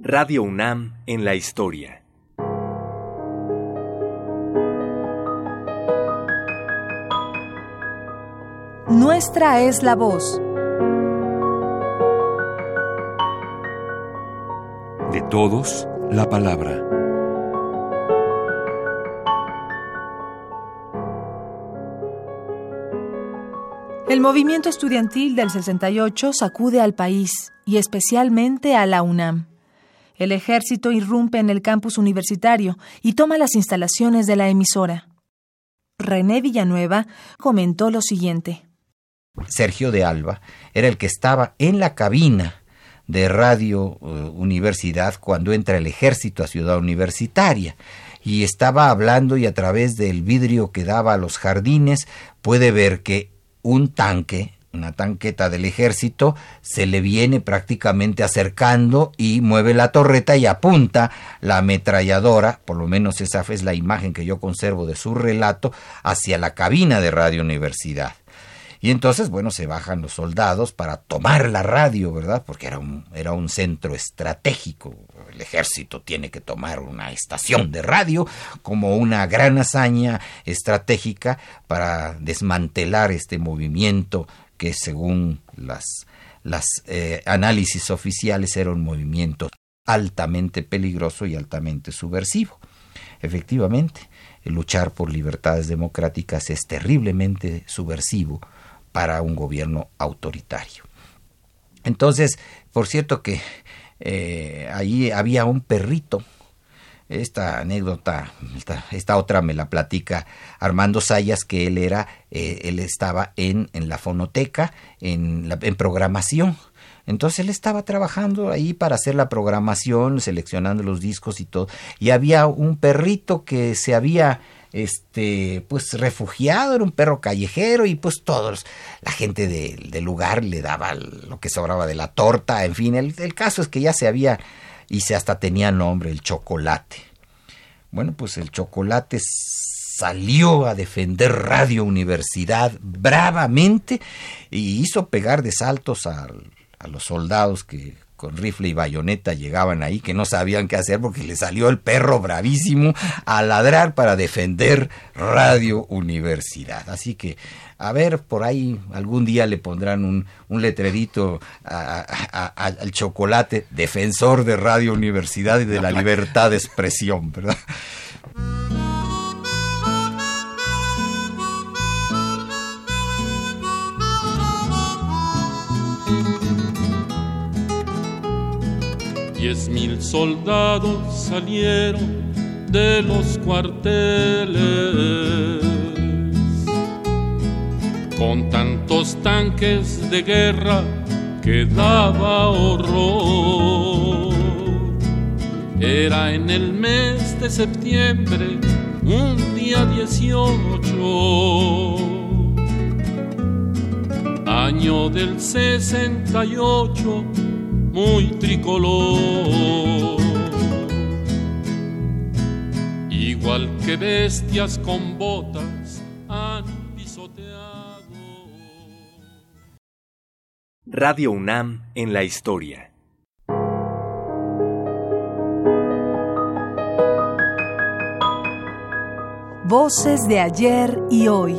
Radio UNAM en la historia. Nuestra es la voz. De todos, la palabra. El movimiento estudiantil del 68 sacude al país y especialmente a la UNAM. El ejército irrumpe en el campus universitario y toma las instalaciones de la emisora. René Villanueva comentó lo siguiente. Sergio de Alba era el que estaba en la cabina de Radio eh, Universidad cuando entra el ejército a Ciudad Universitaria y estaba hablando y a través del vidrio que daba a los jardines puede ver que un tanque, una tanqueta del ejército, se le viene prácticamente acercando y mueve la torreta y apunta la ametralladora, por lo menos esa es la imagen que yo conservo de su relato, hacia la cabina de Radio Universidad. Y entonces, bueno, se bajan los soldados para tomar la radio, ¿verdad? Porque era un, era un centro estratégico. El ejército tiene que tomar una estación de radio como una gran hazaña estratégica para desmantelar este movimiento que según las, las eh, análisis oficiales era un movimiento altamente peligroso y altamente subversivo. Efectivamente, luchar por libertades democráticas es terriblemente subversivo para un gobierno autoritario. Entonces, por cierto que eh, allí había un perrito. Esta anécdota, esta, otra me la platica Armando Sayas, que él era, eh, él estaba en, en la fonoteca, en, la, en programación. Entonces él estaba trabajando ahí para hacer la programación, seleccionando los discos y todo. Y había un perrito que se había este, pues refugiado, era un perro callejero y pues todos, la gente del lugar le daba lo que sobraba de la torta, en fin, el, el caso es que ya se había, y se hasta tenía nombre, el chocolate. Bueno, pues el chocolate salió a defender Radio Universidad bravamente y hizo pegar de saltos a, a los soldados que con rifle y bayoneta llegaban ahí que no sabían qué hacer porque le salió el perro bravísimo a ladrar para defender Radio Universidad. Así que, a ver, por ahí algún día le pondrán un, un letrerito al chocolate, defensor de Radio Universidad y de la libertad de expresión, ¿verdad? Diez mil soldados salieron de los cuarteles con tantos tanques de guerra que daba horror. Era en el mes de septiembre, un día 18, año del 68 muy tricolor. Igual que bestias con botas han pisoteado. Radio UNAM en la historia. Voces de ayer y hoy.